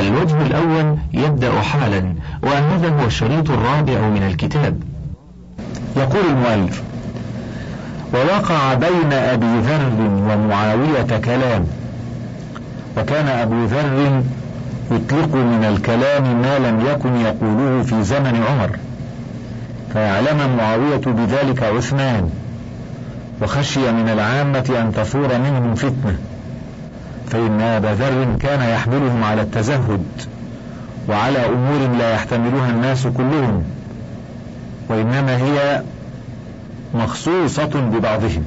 الوجه الأول يبدأ حالا وهذا هو الشريط الرابع من الكتاب. يقول المؤلف ووقع بين أبي ذر ومعاوية كلام وكان أبو ذر يطلق من الكلام ما لم يكن يقوله في زمن عمر فيعلم معاوية بذلك عثمان وخشي من العامة أن تثور منهم فتنة. فإن أبا ذر كان يحملهم على التزهد وعلى أمور لا يحتملها الناس كلهم وإنما هي مخصوصة ببعضهم.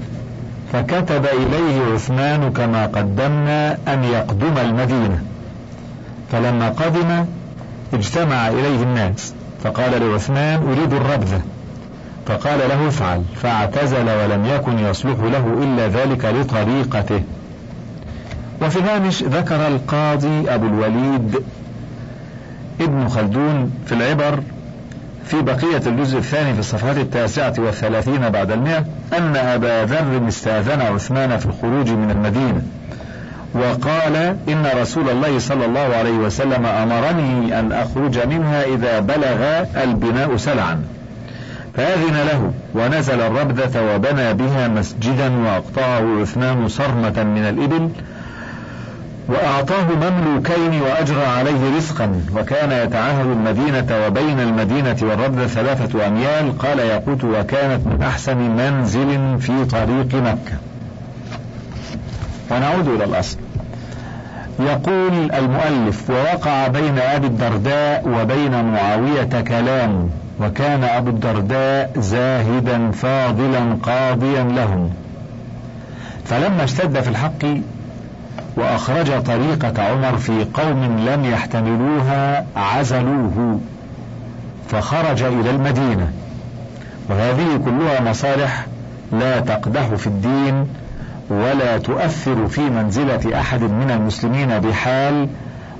فكتب إليه عثمان كما قدمنا أن يقدم المدينة. فلما قدم اجتمع إليه الناس فقال لعثمان أريد الربذة فقال له افعل. فاعتزل ولم يكن يصلح له إلا ذلك لطريقته. وفي الهامش ذكر القاضي أبو الوليد ابن خلدون في العبر في بقية الجزء الثاني في الصفحات التاسعة والثلاثين بعد المئة أن أبا ذر استاذن عثمان في الخروج من المدينة وقال إن رسول الله صلى الله عليه وسلم أمرني أن أخرج منها إذا بلغ البناء سلعا. فأذن له ونزل الربذة وبنى بها مسجدا وأقطعه عثمان صرمة من الإبل وأعطاه مملوكين وأجرى عليه رزقا. وكان يتعهد المدينة وبين المدينة والربذة ثلاثة أميال. قال يقوت وكانت من أحسن منزل في طريق مكة. ونعود إلى الأصل. يقول المؤلف ووقع بين أبي الدرداء وبين معاوية كلام وكان أبو الدرداء زاهدا فاضلا قاضيا لهم. فلما اشتد في الحق وأخرج طريقة عمر في قوم لم يحتملوها عزلوه فخرج إلى المدينة. وهذه كلها مصالح لا تقدح في الدين ولا تؤثر في منزلة أحد من المسلمين بحال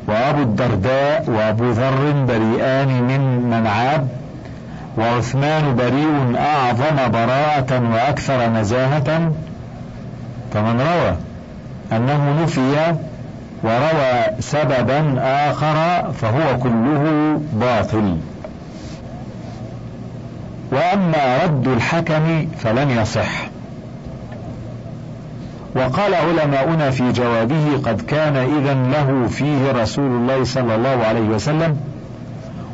وأبو الدرداء وأبو ذر بريئان من من عاب وعثمان بريء أعظم براءة وأكثر نزاهة. فمن روى أنه نفي وروى سببا آخر فهو كله باطل. وأما رد الحكم فلن يصح. وقال علماؤنا في جوابه قد كان إذا له فيه رسول الله صلى الله عليه وسلم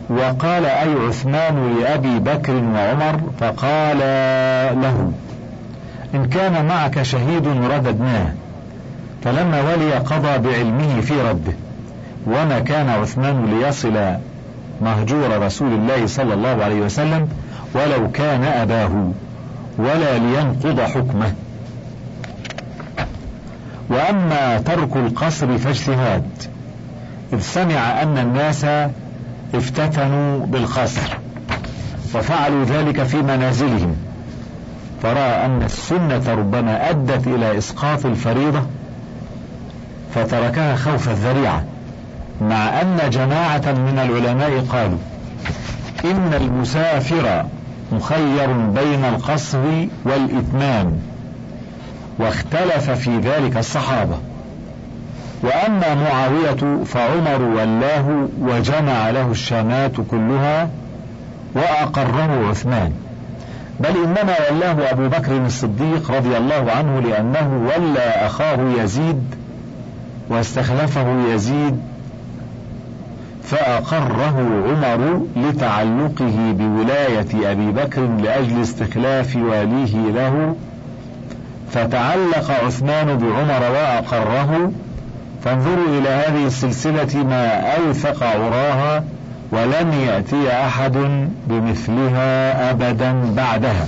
وقال أي عثمان لأبي بكر وعمر؟ فقال له إن كان معك شهيد رددناه. فلما ولي قضى بعلمه في رده وما كان عثمان ليصل مهجور رسول الله صلى الله عليه وسلم ولو كان أباه ولا لينقض حكمه. وأما ترك القصر فاجتهاد إذ سمع أن الناس افتتنوا بالقصر وفعلوا ذلك في منازلهم. فرأى أن السنة ربما أدت إلى إسقاط الفريضة فتركها خوف الذريعة مع أن جماعة من العلماء قالوا إن المسافر مخير بين القصر والإتمام واختلف في ذلك الصحابة. وأما معاوية فعمر ولاه وجمع له الشامات كلها وأقره عثمان. بل إنما ولاه أبو بكر الصديق رضي الله عنه لأنه ولى أخاه يزيد واستخلفه يزيد فأقره عمر لتعلقه بولاية أبي بكر لأجل استخلاف واليه له فتعلق عثمان بعمر وأقره. فانظروا إلى هذه السلسلة ما أوثق عراها ولن يأتي أحد بمثلها أبدا بعدها.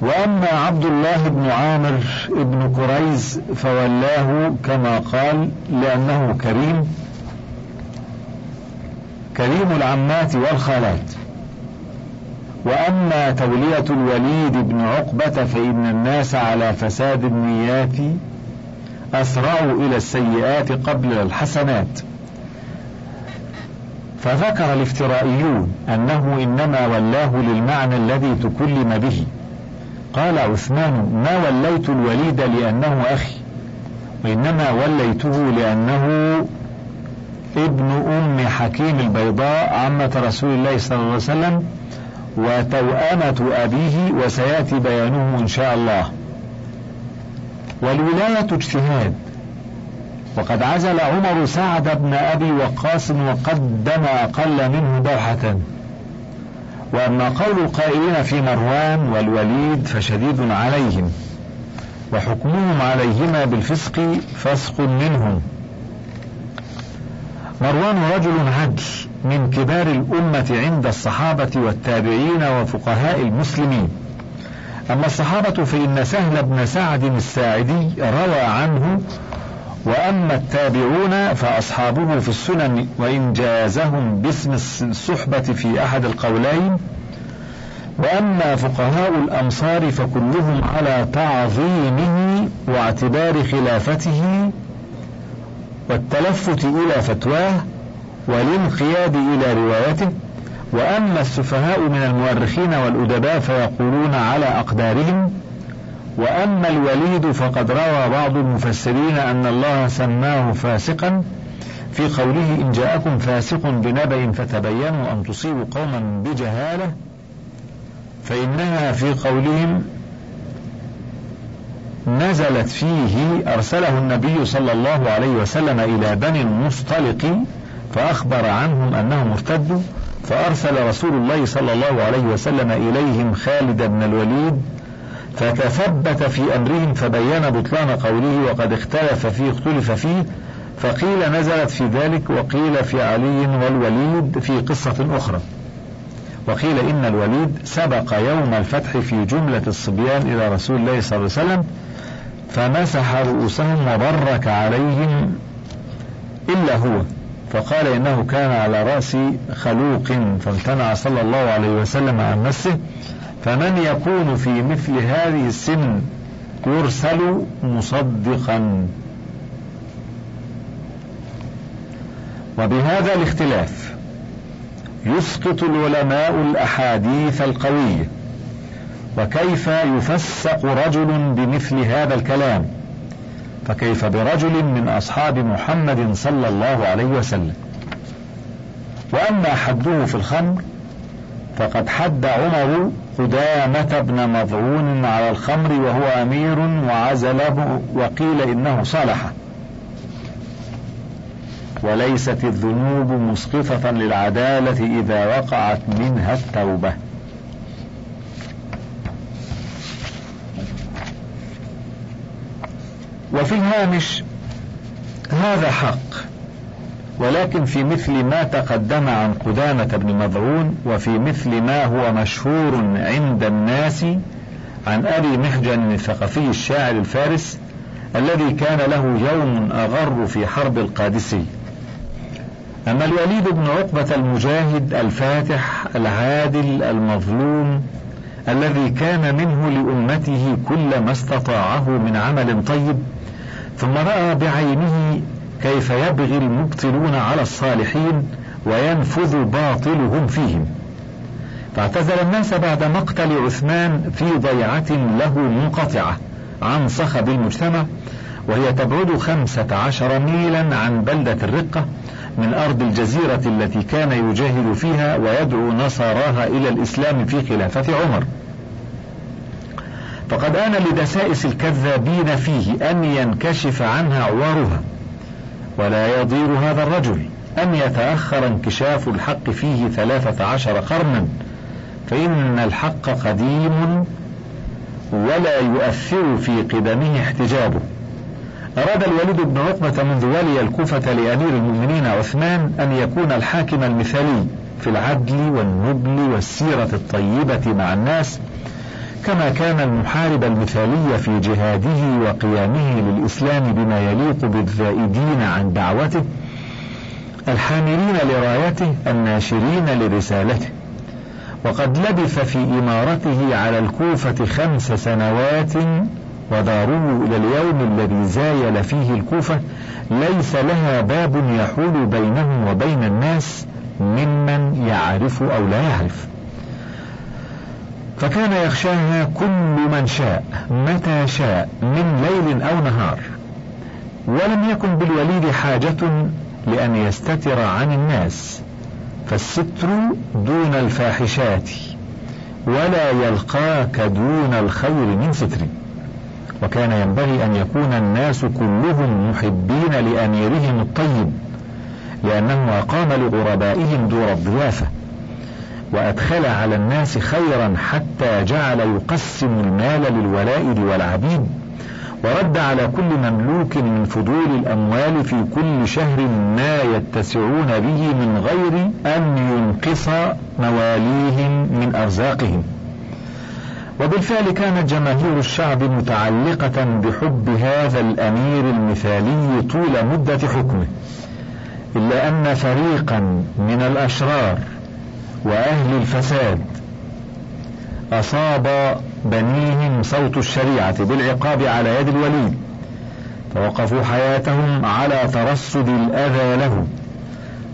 وأما عبد الله بن عامر بن كريز فولاه كما قال لأنه كريم كريم العمات والخالات. وأما تولية الوليد بن عقبة فإن الناس على فساد النيات أسرعوا إلى السيئات قبل الحسنات. فذكر الافترائيون أنه إنما ولاه للمعنى الذي تكلم به. قال عثمان ما وليت الوليد لأنه أخي وإنما وليته لأنه ابن أم حكيم البيضاء عمة رسول الله صلى الله عليه وسلم وتوأمة أبيه وسيأتي بيانه إن شاء الله. والولاية اجتهاد. وقد عزل عمر سعد بن أبي وقاص وقدم أقل منه دوحة وأما قول القائلين في مروان والوليد فشديد عليهم وحكمهم عليهما بالفسق فسق منهم. مروان رجل عدل من كبار الأمة عند الصحابة والتابعين وفقهاء المسلمين. أما الصحابة فإن سهل بن سعد الساعدي روى عنه وأما التابعون فأصحابه في السنن وإن جازهم باسم الصحبة في أحد القولين. وأما فقهاء الأمصار فكلهم على تعظيمه واعتبار خلافته والتلفت إلى فتواه والانقياد إلى روايته. وأما السفهاء من المؤرخين والأدباء فيقولون على أقدارهم. وأما الوليد فقد روى بعض المفسرين أن الله سماه فاسقا في قوله إن جاءكم فاسق بنبأ فتبينوا أن تصيبوا قوما بجهالة فإنها في قولهم نزلت فيه أرسله النبي صلى الله عليه وسلم إلى بني المصطلق فأخبر عنهم أنهم ارتدوا فأرسل رسول الله صلى الله عليه وسلم إليهم خالد بن الوليد فتثبت في أمرهم فبين بطلان قوله وقد اختلف فيه اختلف فيه فقيل نزلت في ذلك وقيل في علي والوليد في قصة أخرى. وقيل إن الوليد سبق يوم الفتح في جملة الصبيان إلى رسول الله صلى الله عليه وسلم فمسح رؤوسهم وبرك عليهم إلا هو. فقال إنه كان على رأس خلوق فامتنع صلى الله عليه وسلم عن مسه فمن يكون في مثل هذه السن يرسل مصدقا. وبهذا الاختلاف يسقط العلماء الأحاديث القوية وكيف يفسق رجل بمثل هذا الكلام؟ فكيف برجل من أصحاب محمد صلى الله عليه وسلم؟ وأما حده في الخمر فقد حد عمر قدامة بن مضعون على الخمر وهو أمير وعزله وقيل إنه صالح. وليست الذنوب مسقطة للعدالة إذا وقعت منها التوبة. وفي الهامش هذا حق ولكن في مثل ما تقدم عن قدامة بن مضعون وفي مثل ما هو مشهور عند الناس عن أبي محجن الثقفي الشاعر الفارس الذي كان له يوم أغر في حرب القادسي. أما الوليد بن عقبة المجاهد الفاتح العادل المظلوم الذي كان منه لأمته كل ما استطاعه من عمل طيب ثم رأى بعينه كيف يبغي المبطلون على الصالحين وينفذ باطلهم فيهم. فاعتزل الناس بعد مقتل عثمان في ضيعة له منقطعة عن صخب المجتمع وهي تبعد خمسة عشر ميلا عن بلدة الرقة من أرض الجزيرة التي كان يجاهد فيها ويدعو نصاراها إلى الإسلام في خلافة عمر. فقد آن لدسائس الكذابين فيه أن ينكشف عنها عوارها ولا يضير هذا الرجل أن يتأخر انكشاف الحق فيه ثلاثة عشر قرنا فإن الحق قديم ولا يؤثر في قدمه احتجابه. أراد الوليد بن عقبة منذ ولي الكوفة لأمير المؤمنين عثمان أن يكون الحاكم المثالي في العدل والنبل والسيرة الطيبة مع الناس كما كان المحارب المثالي في جهاده وقيامه للإسلام بما يليق بالذائدين عن دعوته الحاملين لرايته الناشرين لرسالته. وقد لبث في إمارته على الكوفة خمس سنوات وداره إلى اليوم الذي زايل فيه الكوفة ليس لها باب يحول بينه وبين الناس ممن يعرف أو لا يعرف. فكان يخشاها كل من شاء متى شاء من ليل أو نهار. ولم يكن بالوليد حاجة لأن يستتر عن الناس. فالستر دون الفاحشات ولا يلقاك دون الخير من ستر. وكان ينبغي أن يكون الناس كلهم محبين لأميرهم الطيب لأنه أقام لغربائهم دور الضيافة. وأدخل على الناس خيرا حتى جعل يقسم المال للولائد والعبيد. ورد على كل مملوك من فضول الأموال في كل شهر ما يتسعون به من غير أن ينقص مواليهم من أرزاقهم. وبالفعل كانت جماهير الشعب متعلقة بحب هذا الأمير المثالي طول مدة حكمه إلا أن فريقا من الأشرار وأهل الفساد. أصاب بنيهم صوت الشريعة بالعقاب على يد الوليد فوقفوا حياتهم على ترصد الأذى له.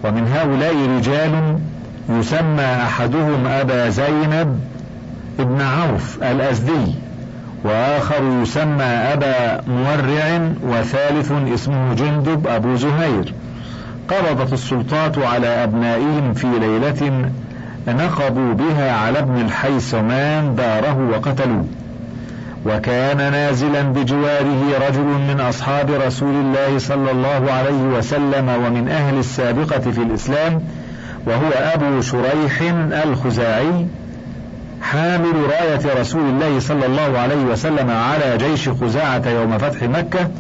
ومن هؤلاء رجال يسمى أحدهم أبا زينب ابن عوف الأزدي وآخر يسمى أبا مورع وثالث اسمه جندب أبو زهير. قبضت السلطات على أبنائهم في ليلة نقبوا بها على ابن الحيثمان داره وقتلوه. وكان نازلا بجواره رجل من أصحاب رسول الله صلى الله عليه وسلم ومن أهل السابقة في الإسلام وهو أبو شريح الخزاعي حامل راية رسول الله صلى الله عليه وسلم على جيش خزاعة يوم فتح مكة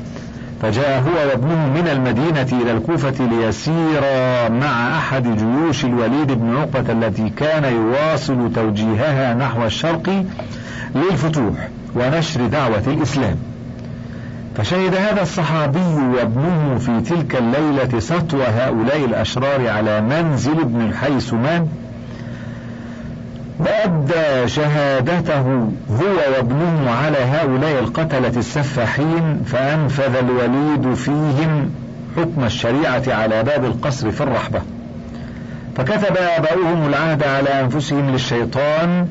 فجاء هو وابنه من المدينة إلى الكوفة ليسيرا مع أحد جيوش الوليد بن عقبة التي كان يواصل توجيهها نحو الشرق للفتوح ونشر دعوة الإسلام. فشهد هذا الصحابي وابنه في تلك الليلة سطو هؤلاء الأشرار على منزل ابن الحيثمان وأدى شهادته هو وابنه على هؤلاء القتلة السفاحين فأنفذ الوليد فيهم حكم الشريعة على باب القصر في الرحبة. فكتب آباؤهم العهد على أنفسهم للشيطان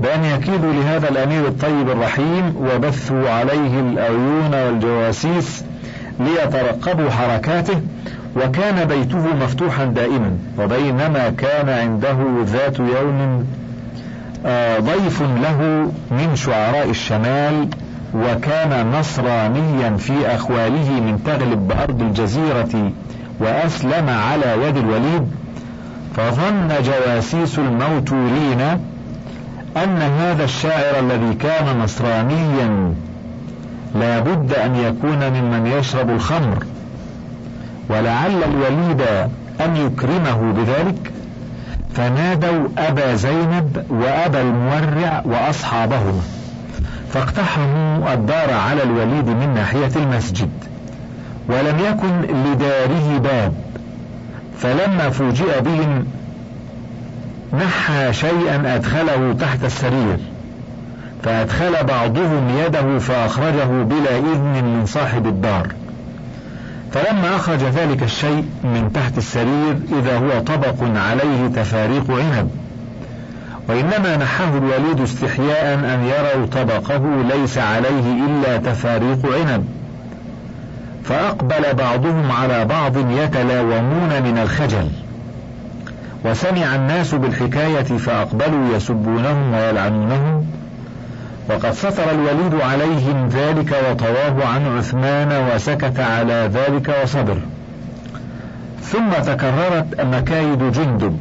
بأن يكيدوا لهذا الأمير الطيب الرحيم وبثوا عليه العيون والجواسيس ليترقبوا حركاته وكان بيته مفتوحا دائما وبينما كان عنده ذات يوم آه، ضيف له من شعراء الشمال وكان نصرانيا في أخواله من تغلب بأرض الجزيرة وأسلم على يد الوليد. فظن جواسيس الموتورين أن هذا الشاعر الذي كان نصرانيا لا بد أن يكون ممن يشرب الخمر. ولعل الوليد أن يكرمه بذلك فنادوا أبا زينب وأبا المورع وأصحابهما فاقتحموا الدار على الوليد من ناحية المسجد ولم يكن لداره باب فلما فوجئ بهم نحى شيئا أدخله تحت السرير فأدخل بعضهم يده فأخرجه بلا إذن من صاحب الدار. فلما أخرج ذلك الشيء من تحت السرير إذا هو طبق عليه تفاريق عنب. وإنما نحاه الوليد استحياء أن يروا طبقه ليس عليه إلا تفاريق عنب. فأقبل بعضهم على بعض يتلاومون من الخجل. وسمع الناس بالحكاية فأقبلوا يسبونهم ويلعنونهم. وقد ستر الوليد عليهم ذلك وطواه عن عثمان وسكت على ذلك وصبر. ثم تكررت مكايد جندب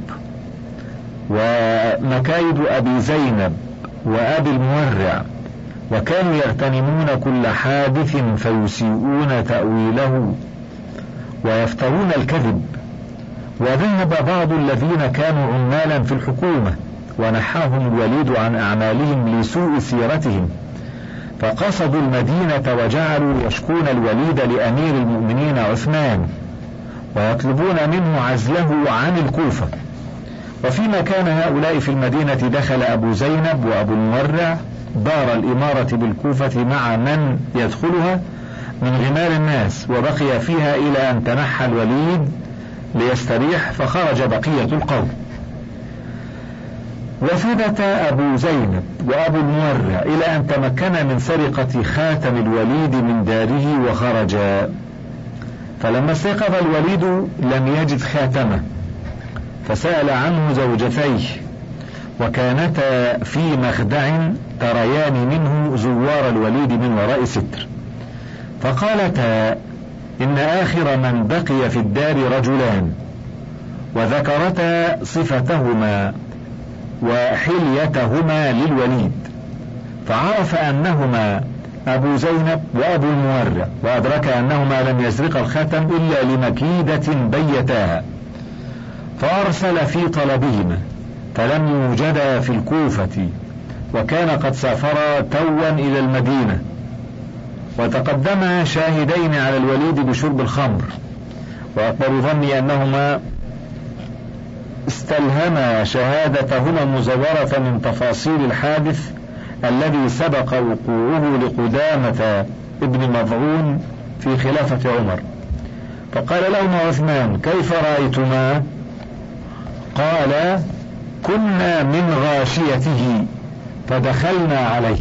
ومكايد أبي زينب وأبي المورع وكانوا يغتنمون كل حادث فيسيئون تأويله ويفترون الكذب. وذهب بعض الذين كانوا عمالا في الحكومة ونحاهم الوليد عن أعمالهم لسوء سيرتهم. فقصدوا المدينة وجعلوا يشكون الوليد لأمير المؤمنين عثمان ويطلبون منه عزله عن الكوفة. وفيما كان هؤلاء في المدينة دخل أبو زينب وأبو المورع دار الإمارة بالكوفة مع من يدخلها من غمار الناس وبقي فيها إلى أن تنحى الوليد ليستريح فخرج بقية القوم. وثبت أبو زينب وأبو المورع إلى أن تمكن من سرقة خاتم الوليد من داره وخرجا فلما استيقظ الوليد لم يجد خاتمه فسأل عنه زوجتيه وكانتا في مخدع تريان منه زوار الوليد من وراء ستر. فقالتا إن آخر من بقي في الدار رجلان وذكرتا صفتهما. وحليتهما للوليد. فعرف أنهما أبو زينب وأبو المورع وأدرك أنهما لم يسرق الخاتم إلا لمكيدة بيتاها. فأرسل في طلبهما فلم يوجدا في الكوفة وكان قد سافرا توا إلى المدينة. وتقدما شاهدين على الوليد بشرب الخمر. وأكبر ظني أنهما استلهما شهادتهما المزورة من تفاصيل الحادث الذي سبق وقوعه لقدامة ابن مضعون في خلافة عمر. فقال لهما عثمان كيف رأيتما؟ قال كنا من غاشيته فدخلنا عليه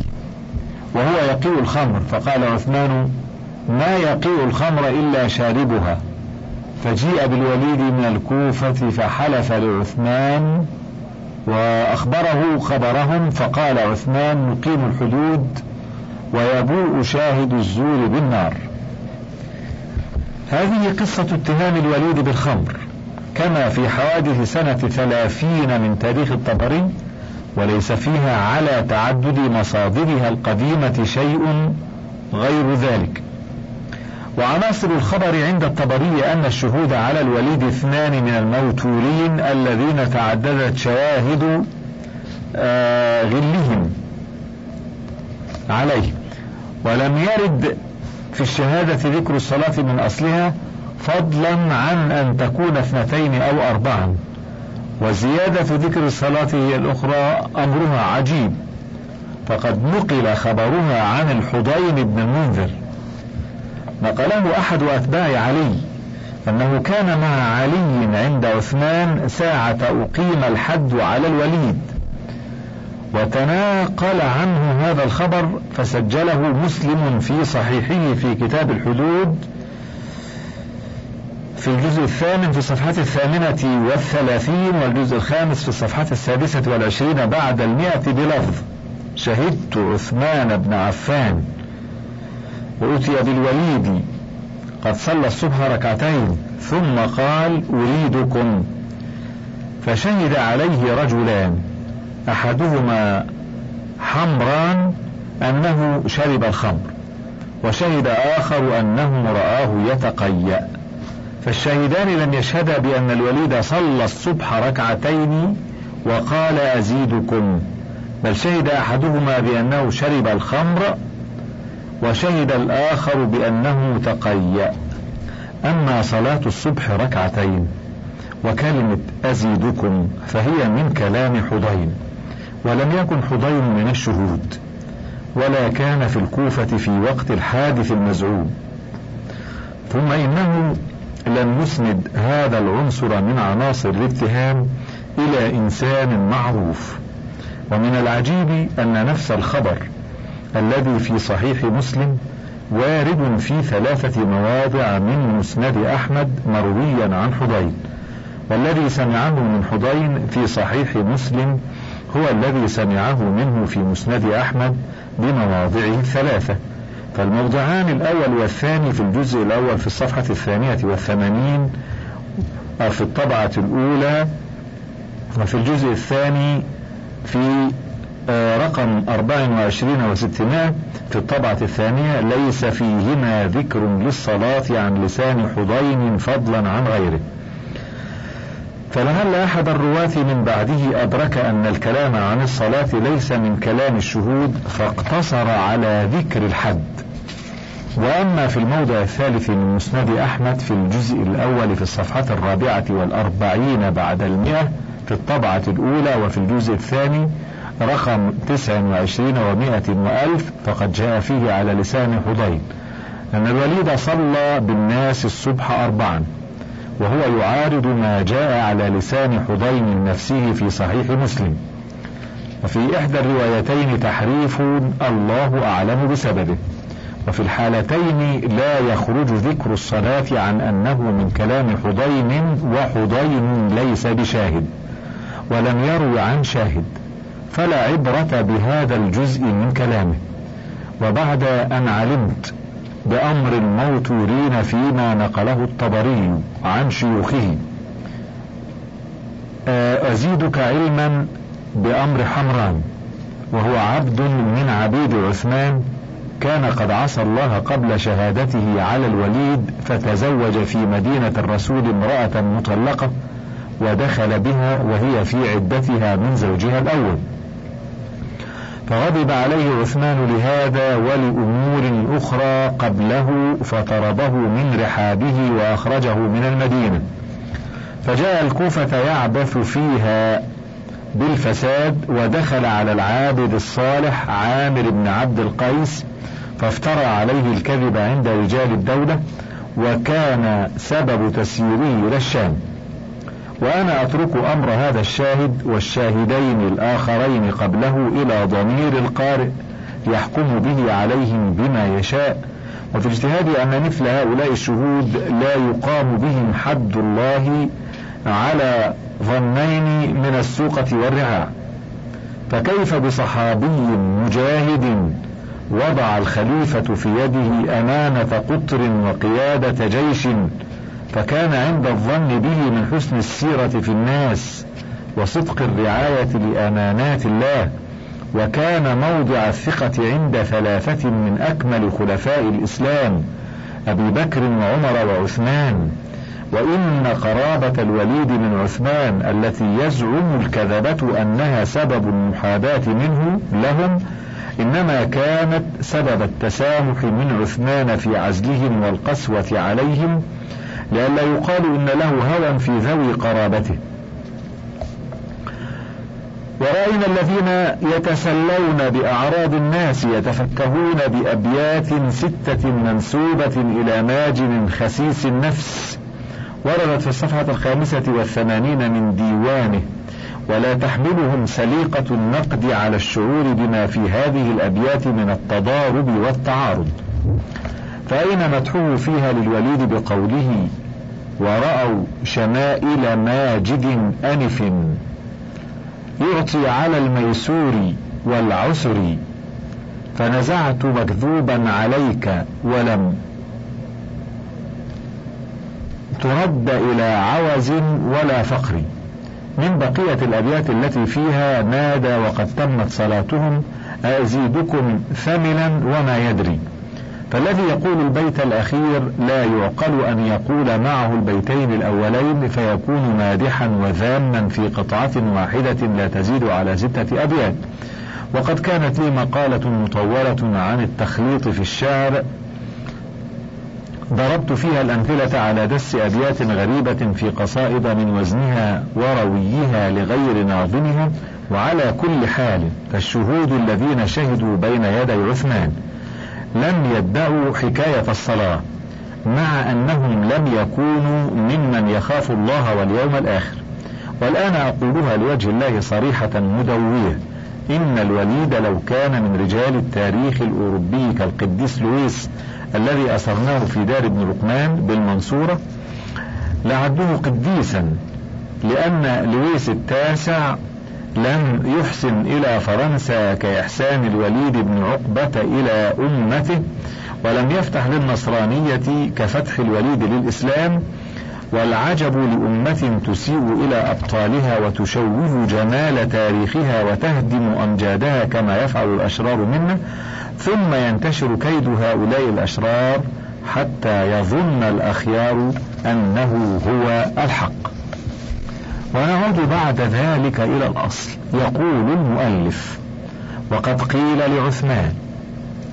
وهو يقيء الخمر. فقال عثمان ما يقيء الخمر إلا شاربها. فجيء بالوليد من الكوفة فحلف لعثمان وأخبره خبرهم فقال عثمان نقيم الحدود ويبوء شاهد الزور بالنار. هذه قصة اتهام الوليد بالخمر كما في حوادث سنة ثلاثين من تاريخ الطبري وليس فيها على تعدد مصادرها القديمة شيء غير ذلك. وعناصر الخبر عند الطبري أن الشهود على الوليد اثنان من الموتورين الذين تعددت شواهد آه، غلهم عليه. ولم يرد في الشهادة ذكر الصلاة من أصلها فضلا عن أن تكون اثنتين أو أربعا. وزيادة ذكر الصلاة هي الأخرى أمرها عجيب فقد نقل خبرها عن الحضين بن المنذر. نقله أحد أتباع علي أنه كان مع علي عند عثمان ساعة أقيم الحد على الوليد. وتناقل عنه هذا الخبر فسجله مسلم في صحيحه في كتاب الحدود في الجزء الثامن في الصفحة الثامنة والثلاثين والجزء الخامس في الصفحة السادسة والعشرين بعد المئة بلفظ. شهدت عثمان بن عفان. وأتي بالوليد. قد صلى الصبح ركعتين ثم قال أريدكم. فشهد عليه رجلان. أحدهما حمران أنه شرب الخمر. وشهد آخر أنه رآه يتقيأ. فالشاهدان لم يشهدا بأن الوليد صلى الصبح ركعتين وقال أزيدكم. بل شهد أحدهما بأنه شرب الخمر وشهد الآخر بأنه تقيأ. أما صلاة الصبح ركعتين وكلمة أزيدكم فهي من كلام حضين ولم يكن حضين من الشهود ولا كان في الكوفة في وقت الحادث المزعوم. ثم إنه لم يسند هذا العنصر من عناصر الاتهام إلى إنسان معروف. ومن العجيب أن نفس الخبر الذي في صحيح مسلم وارد في ثلاثة مواضع من مسند أحمد مرويا عن حضين. والذي سمعه من حضين في صحيح مسلم هو الذي سمعه منه في مسند أحمد بمواضعه الثلاثة فالموضعان الأول والثاني في الجزء الأول في الصفحة الثانية والثمانين أو في الطبعة الأولى وفي الجزء الثاني في رقم 24 و600 في الطبعة الثانية ليس فيهما ذكر للصلاة عن لسان حضين فضلا عن غيره. فلعل أحد الرواة من بعده أدرك أن الكلام عن الصلاة ليس من كلام الشهود فاقتصر على ذكر الحد؟ وأما في الموضع الثالث من مسند أحمد في الجزء الأول في الصفحة الرابعة والأربعين بعد المئة في الطبعة الأولى وفي الجزء الثاني رقم تسع وعشرين ومائة وألف فقد جاء فيه على لسان حضين أن الوليد صلى بالناس الصبح أربعا وهو يعارض ما جاء على لسان حضين نفسه في صحيح مسلم. وفي إحدى الروايتين تحريف الله أعلم بسببه. وفي الحالتين لا يخرج ذكر الصلاة عن أنه من كلام حضين وحضين ليس بشاهد ولم يروي عن شاهد. فلا عبرة بهذا الجزء من كلامه. وبعد أن علمت بأمر الموتورين فيما نقله الطبري عن شيوخه أزيدك علما بأمر حمران وهو عبد من عبيد عثمان كان قد عصى الله قبل شهادته على الوليد فتزوج في مدينة الرسول امرأة مطلقة ودخل بها وهي في عدتها من زوجها الأول. فغضب عليه عثمان لهذا ولأمور أخرى قبله فطرده من رحابه وأخرجه من المدينة. فجاء الكوفة يعبث فيها بالفساد ودخل على العابد الصالح عامر بن عبد القيس فافترى عليه الكذب عند رجال الدولة وكان سبب تسييره إلى الشام. وأنا أترك أمر هذا الشاهد والشاهدين الآخرين قبله إلى ضمير القارئ يحكم به عليهم بما يشاء. وفي اجتهادي أن مثل هؤلاء الشهود لا يقام بهم حد الله على ظنين من السوقة والرعاع فكيف بصحابي مجاهد وضع الخليفة في يده أمانة قطر وقيادة جيش فكان عند الظن به من حسن السيرة في الناس وصدق الرعاية لأمانات الله وكان موضع الثقة عند ثلاثة من أكمل خلفاء الإسلام أبي بكر وعمر وعثمان. وإن قرابة الوليد من عثمان التي يزعم الكذبة أنها سبب المحاباة منه لهم إنما كانت سبب التسامح من عثمان في عزلهم والقسوة عليهم لئلا يقال إن له هوى في ذوي قرابته. ورأينا الذين يتسلون بأعراض الناس يتفكهون بأبيات ستة منسوبة إلى ماجن خسيس النفس. وردت في الصفحة الخامسة والثمانين من ديوانه. ولا تحملهم سليقة النقد على الشعور بما في هذه الأبيات من التضارب والتعارض. فأين مدحوه فيها للوليد بقوله ورأوا شمائل ماجد أنف يعطي على الميسور والعسر فنزعت مكذوبا عليك ولم ترد إلى عوز ولا فقر. من بقية الأبيات التي فيها نادى وقد تمت صلاتهم أزيدكم ثملا وما يدري. فالذي يقول البيت الأخير لا يعقل أن يقول معه البيتين الأولين فيكون مادحا وذاما في قطعة واحدة لا تزيد على ستة أبيات. وقد كانت لي مقالة مطولة عن التخليط في الشعر. ضربت فيها الأمثلة على دس أبيات غريبة في قصائد من وزنها ورويها لغير ناظمها وعلى كل حال فالشهود الذين شهدوا بين يدي عثمان. لم يدعوا حكاية الصلاة مع أنهم لم يكونوا ممن يخاف الله واليوم الآخر. والآن أقولها لوجه الله صريحة مدوية إن الوليد لو كان من رجال التاريخ الأوروبي كالقديس لويس الذي أسرناه في دار ابن لقمان بالمنصورة لعدوه قديسا لأن لويس التاسع لم يحسن إلى فرنسا كإحسان الوليد بن عقبة إلى أمته ولم يفتح للنصرانية كفتح الوليد للإسلام والعجب لأمة تسيء إلى أبطالها وتشوه جمال تاريخها وتهدم أمجادها كما يفعل الأشرار منا ثم ينتشر كيد هؤلاء الأشرار حتى يظن الأخيار أنه هو الحق. ونعود بعد ذلك إلى الأصل. يقول المؤلف وقد قيل لعثمان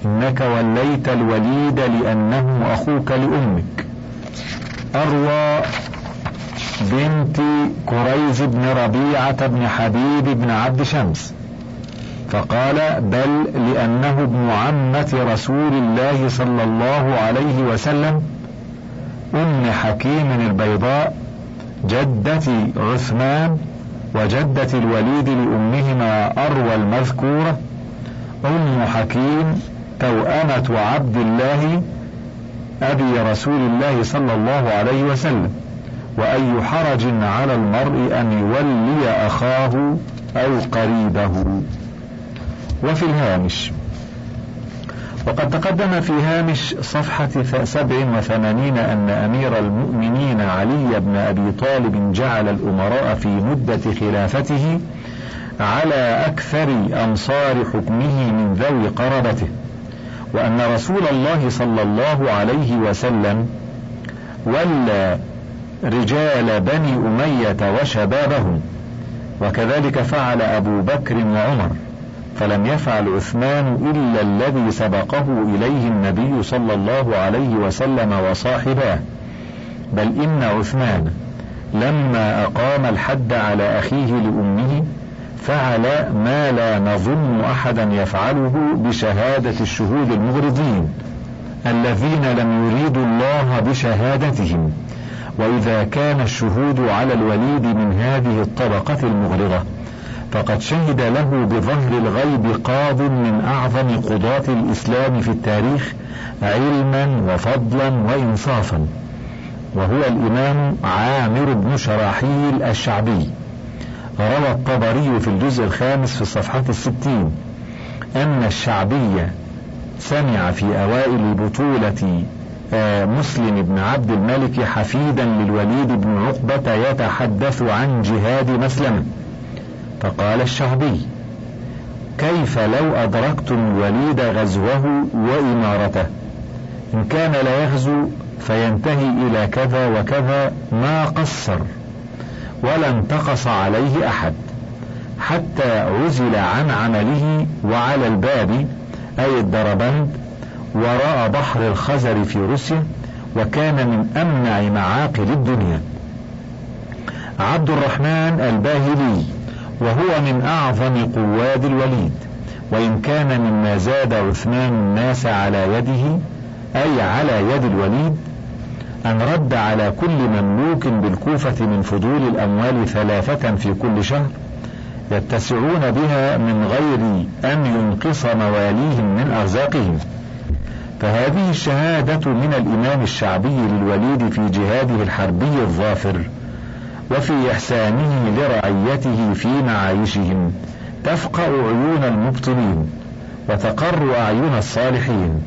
إنك وليت الوليد لأنه أخوك لأمك. أروى بنت كريز بن ربيعة بن حبيب بن عبد شمس فقال بل لأنه ابن عمة رسول الله صلى الله عليه وسلم أم حكيم البيضاء جدة عثمان وجدة الوليد لأمهما أروى المذكورة أم حكيم توأمة عبد الله أبي رسول الله صلى الله عليه وسلم. وأي حرج على المرء أن يولي أخاه أو قريبه. وفي الهامش وقد تقدم في هامش صفحة سبع وثمانين أن أمير المؤمنين علي بن أبي طالب جعل الأمراء في مدة خلافته على أكثر أمصار حكمه من ذوي قرابته وأن رسول الله صلى الله عليه وسلم ولى رجال بني أمية وشبابهم وكذلك فعل أبو بكر وعمر. فلم يفعل عثمان إلا الذي سبقه إليه النبي صلى الله عليه وسلم وصاحباه. بل إن عثمان لما أقام الحد على أخيه لأمه فعل ما لا نظن أحدا يفعله بشهادة الشهود المغرضين الذين لم يريدوا الله بشهادتهم. وإذا كان الشهود على الوليد من هذه الطبقة المغرضة فقد شهد له بظهر الغيب قاض من أعظم قضاة الإسلام في التاريخ علما وفضلا وإنصافا وهو الإمام عامر بن شراحيل الشعبي. روى الطبري في الجزء الخامس في الصفحة الستين. أن الشعبي سمع في أوائل بطولة آه، مسلم بن عبد الملك حفيدا للوليد بن عقبة يتحدث عن جهاد مسلمه. فقال الشعبي كيف لو أدركتم الوليد غزوه وإمارته؟ إن كان لا يغزو فينتهي إلى كذا وكذا ما قصر ولا انتقص عليه أحد حتى عزل عن عمله وعلى الباب أي الدربند وراء بحر الخزر في روسيا وكان من أمنع معاقل الدنيا. عبد الرحمن الباهلي وهو من أعظم قواد الوليد وإن كان مما زاد عثمان الناس على يده أي على يد الوليد أن رد على كل مملوك بالكوفة من فضول الأموال ثلاثة في كل شهر يتسعون بها من غير أن ينقص مواليهم من أرزاقهم. فهذه الشهادة من الإمام الشعبي للوليد في جهاده الحربي الظافر. وفي إحسانه لرعيته في معايشهم تفقأ عيون المبطلين وتقر أعين الصالحين.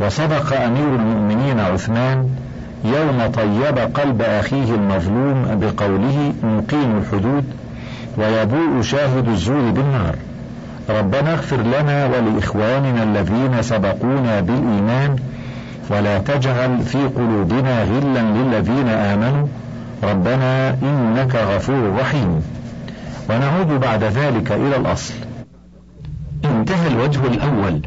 وصدق أمير المؤمنين عثمان يوم طيب قلب أخيه المظلوم بقوله مقيم الحدود ويبوء شاهد الزور بالنار ربنا اغفر لنا ولإخواننا الذين سبقونا بالإيمان ولا تجعل في قلوبنا غلا للذين آمنوا. ربنا إنك غفور رحيم. ونعود بعد ذلك إلى الأصل. انتهى الوجه الأول.